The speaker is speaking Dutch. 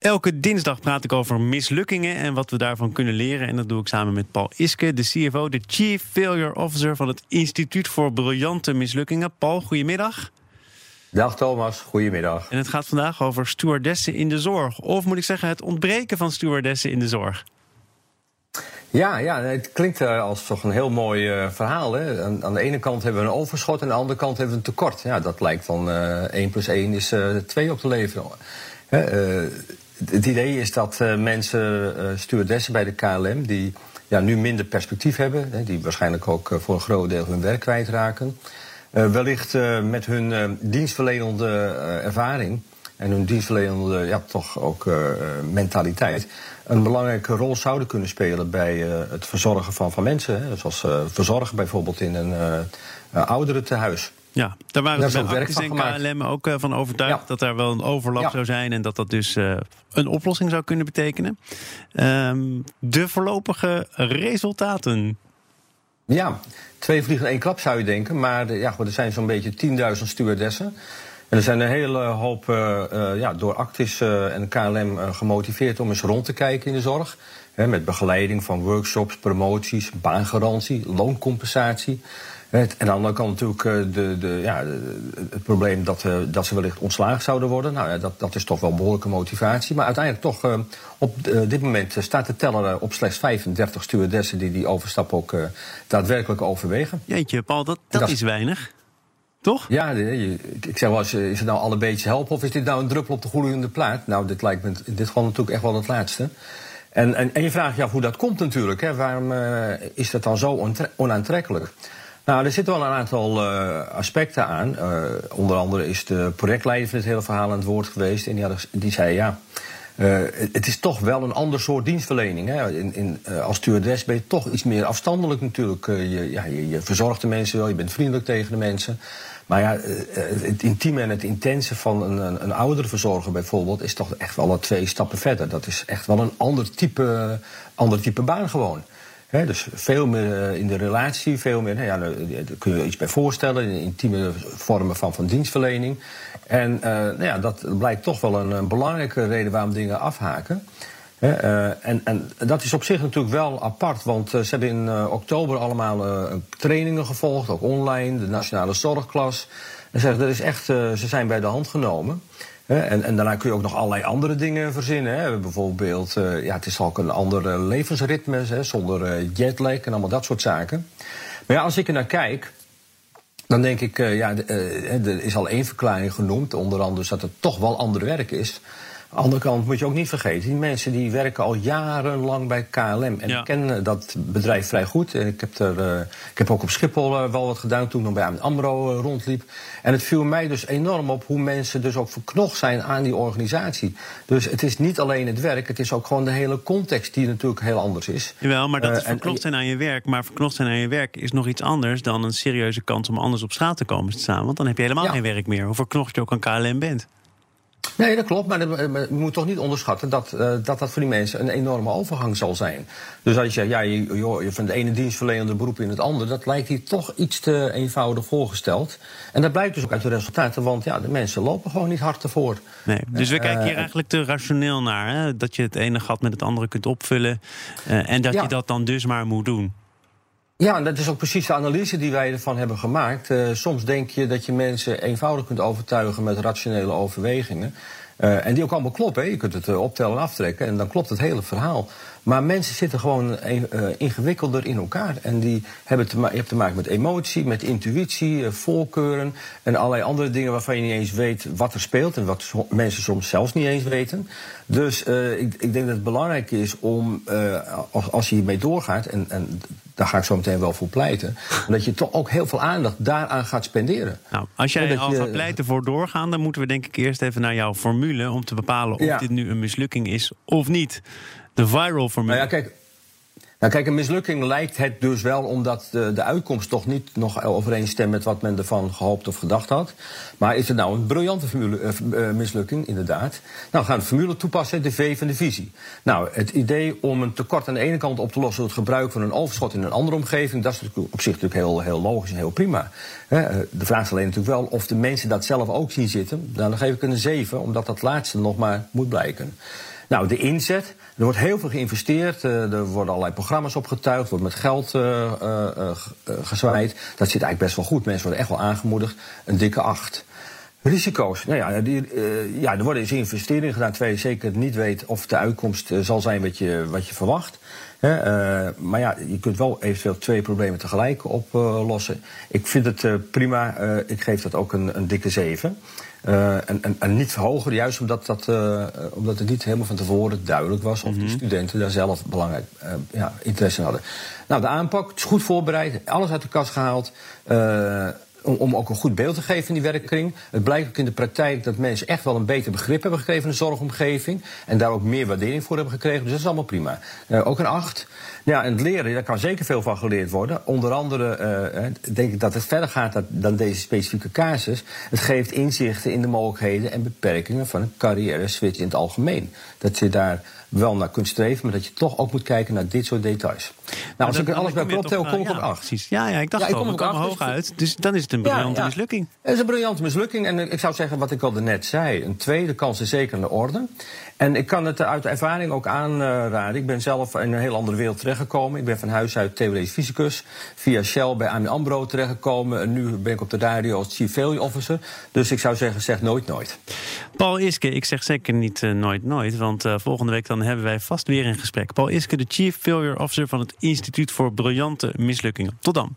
Elke dinsdag praat ik over mislukkingen en wat we daarvan kunnen leren. En dat doe ik samen met Paul Iske, de CFO, de Chief Failure Officer van het Instituut voor Briljante Mislukkingen. Paul, goedemiddag. Dag Thomas, goedemiddag. En het gaat vandaag over stewardessen in de zorg. Of moet ik zeggen, het ontbreken van stewardessen in de zorg. Ja, ja het klinkt eh, als toch een heel mooi uh, verhaal. Hè? Aan, aan, de ene kant hebben we een overschot en aan de andere kant hebben we een tekort. Ja, dat lijkt van uh, 1 plus 1 is 2 op te leveren. Het idee is dat mensen, stewardessen bij de KLM, die ja, nu minder perspectief hebben, hè, die waarschijnlijk ook voor een groot deel hun werk kwijtraken, wellicht met hun dienstverlenende ervaring en hun dienstverlenende ja, toch ook mentaliteit een belangrijke rol zouden kunnen spelen bij uh, het verzorgen van, van mensen. Hè. Zoals uh, verzorgen bijvoorbeeld in een uh, ouderentehuis. Ja, daar waren ze bij Actis en KLM ook van overtuigd ja. dat er wel een overlap ja. zou zijn en dat dat dus een oplossing zou kunnen betekenen. Um, de voorlopige resultaten. Ja, twee vliegen in één klap zou je denken, maar ja, er zijn zo'n beetje 10.000 stewardessen. En er zijn een hele hoop uh, ja, door Actis en KLM gemotiveerd om eens rond te kijken in de zorg. Hè, met begeleiding van workshops, promoties, baangarantie, looncompensatie. En aan de andere kant natuurlijk de, de, ja, het probleem dat, dat ze wellicht ontslagen zouden worden. Nou ja, dat, dat is toch wel behoorlijke motivatie. Maar uiteindelijk toch, op dit moment staat de teller op slechts 35 stewardessen die die overstap ook daadwerkelijk overwegen. Jeetje, Paul, dat, dat, dat is weinig. Toch? Ja, ik zeg wel eens, is het nou alle beetje helpen of is dit nou een druppel op de gloeiende plaat? Nou, dit lijkt me in dit geval natuurlijk echt wel het laatste. En, en, en je vraagt je af hoe dat komt natuurlijk. Hè. Waarom uh, is dat dan zo onaantrekkelijk? Nou, er zitten wel een aantal uh, aspecten aan. Uh, onder andere is de projectleider van het hele verhaal aan het woord geweest. En die, had, die zei ja. Uh, het is toch wel een ander soort dienstverlening. Hè. In, in, als stewardess ben je toch iets meer afstandelijk natuurlijk. Je, ja, je, verzorgt de mensen wel, je bent vriendelijk tegen de mensen. Maar ja, het intieme en het intense van een, een, een bijvoorbeeld... is toch echt wel twee stappen verder. Dat is echt wel een ander type, ander type baan gewoon. Dus veel meer in de relatie, veel meer, ja, daar kun je iets bij voorstellen, in intieme vormen van, van dienstverlening. En uh, nou ja, dat blijkt toch wel een, belangrijke reden waarom dingen afhaken. En, en, dat is op zich natuurlijk wel apart, want ze hebben in oktober allemaal trainingen gevolgd, ook online, de nationale zorgklas. En zeggen, dat is echt, ze zijn bij de hand genomen. En, en, daarna kun je ook nog allerlei andere dingen verzinnen. Hè. Bijvoorbeeld, uh, ja, het is ook een ander levensritme, hè, zonder uh, jetlag en allemaal dat soort zaken. Maar ja, als ik er naar kijk, dan denk ik, ja, er is al één verklaring genoemd. Onder andere dat het toch wel ander werk is. Aan de andere kant moet je ook niet vergeten, die mensen die werken al jarenlang bij KLM. En ja. ik ken dat bedrijf vrij goed. En ik heb, er, uh, ik heb ook op Schiphol uh, wel wat gedaan toen ik nog bij AMRO uh, rondliep. En het viel mij dus enorm op hoe mensen dus ook verknocht zijn aan die organisatie. Dus het is niet alleen het werk, het is ook gewoon de hele context die natuurlijk heel anders is. Jawel, maar dat is verknocht zijn aan je werk. Maar verknocht zijn aan je werk is nog iets anders dan een serieuze kans om anders op straat te komen te staan. Want dan heb je helemaal ja. geen werk meer. Hoe verknocht je ook aan KLM bent. Nee, dat klopt. Maar je moet toch niet onderschatten dat, uh, dat dat voor die mensen een enorme overgang zal zijn. Dus als je zegt, ja, je, je van de ene dienstverlenende beroep in het andere, dat lijkt hier toch iets te eenvoudig voorgesteld. En dat blijkt dus ook uit de resultaten, want ja, de mensen lopen gewoon niet hard ervoor. Nee, dus we uh, kijken hier eigenlijk te rationeel naar. Hè? Dat je het ene gat met het andere kunt opvullen. Uh, en dat ja. je dat dan dus maar moet doen. Ja, en dat is ook precies de analyse die wij ervan hebben gemaakt. Uh, soms denk je dat je mensen eenvoudig kunt overtuigen met rationele overwegingen. Uh, en die ook allemaal kloppen. Hè. Je kunt het uh, optellen en aftrekken en dan klopt het hele verhaal. Maar mensen zitten gewoon uh, ingewikkelder in elkaar. En die hebben te je hebt te maken met emotie, met intuïtie, voorkeuren en allerlei andere dingen waarvan je niet eens weet wat er speelt en wat mensen soms zelfs niet eens weten. Dus ik, ik, denk dat het belangrijk is om, als, als je hiermee doorgaat, en, en daar ga ik zo meteen wel voor pleiten. Dat je toch ook heel veel aandacht daaraan gaat spenderen. Nou, als jij al je, gaat pleiten voor doorgaan, dan moeten we denk ik eerst even naar jouw formule om te bepalen of ja. dit nu een mislukking is of niet. De viral formule. Nou ja, kijk. Nou kijk, een mislukking lijkt het dus wel omdat de, de uitkomst toch niet nog overeenstemt met wat men ervan gehoopt of gedacht had. Maar is het nou een briljante formule, uh, mislukking, inderdaad? Nou, we gaan de formule toepassen, de V van de visie. Nou, het idee om een tekort aan de ene kant op te lossen door het gebruik van een overschot in een andere omgeving, dat is op zich natuurlijk heel, heel logisch en heel prima. De vraag is alleen natuurlijk wel of de mensen dat zelf ook zien zitten. Nou, dan geef ik een 7, omdat dat laatste nog maar moet blijken. Nou, de inzet. Er wordt heel veel geïnvesteerd. Uh, er worden allerlei programma's opgetuigd. Wordt met geld uh, gezwaaid. Dat zit eigenlijk best wel goed. Mensen worden echt wel aangemoedigd. Een dikke acht. Risico's. Nou ja, die, ja, er worden eens investeringen gedaan terwijl je zeker niet weet of de uitkomst zal zijn wat je, wat je verwacht. maar ja, je kunt wel eventueel twee problemen tegelijk oplossen. ik vind het prima. ik geef dat ook een, een dikke 7. Uh, en, en, en, niet verhogen, juist omdat, dat, omdat het niet helemaal van tevoren duidelijk was of mm -hmm. de studenten daar zelf belangrijk ja, interesse in hadden. Nou, de aanpak is goed voorbereid, alles uit de kast gehaald. Om, om, ook een goed beeld te geven in die werkkring. Het blijkt ook in de praktijk dat mensen echt wel een beter begrip hebben gekregen van de zorgomgeving. En daar ook meer waardering voor hebben gekregen. Dus dat is allemaal prima. ook een acht. Ja, en het leren, daar kan zeker veel van geleerd worden. Onder andere uh, denk ik dat het verder gaat dan deze specifieke casus. Het geeft inzichten in de mogelijkheden en beperkingen van een carrière switch in het algemeen. Dat je daar wel naar kunt streven, maar dat je toch ook moet kijken naar dit soort details. Nou, als ik er alles bij optel, kom ik op 8. Precies. Ja, ja, ik dacht ja, ik kom ook hoog dus uit. Dus dan is het een briljante mislukking. Het is een briljante mislukking. En ik zou zeggen, wat ik al net zei, een tweede kans is zeker in de orde. En ik kan het uit ervaring ook aanraden. Ik ben zelf in een heel andere wereld terechtgekomen. Ik ben van huis uit theoretisch fysicus. Via Shell bij AMI AMBRO terechtgekomen. En nu ben ik op de radio als Chief Failure Officer. Dus ik zou zeggen, zeg nooit nooit. Paul Iske, ik zeg zeker niet uh, nooit nooit. Want uh, volgende week dan hebben wij vast weer een gesprek. Paul Iske, de Chief Failure Officer van het Instituut voor Briljante Mislukkingen. Tot dan.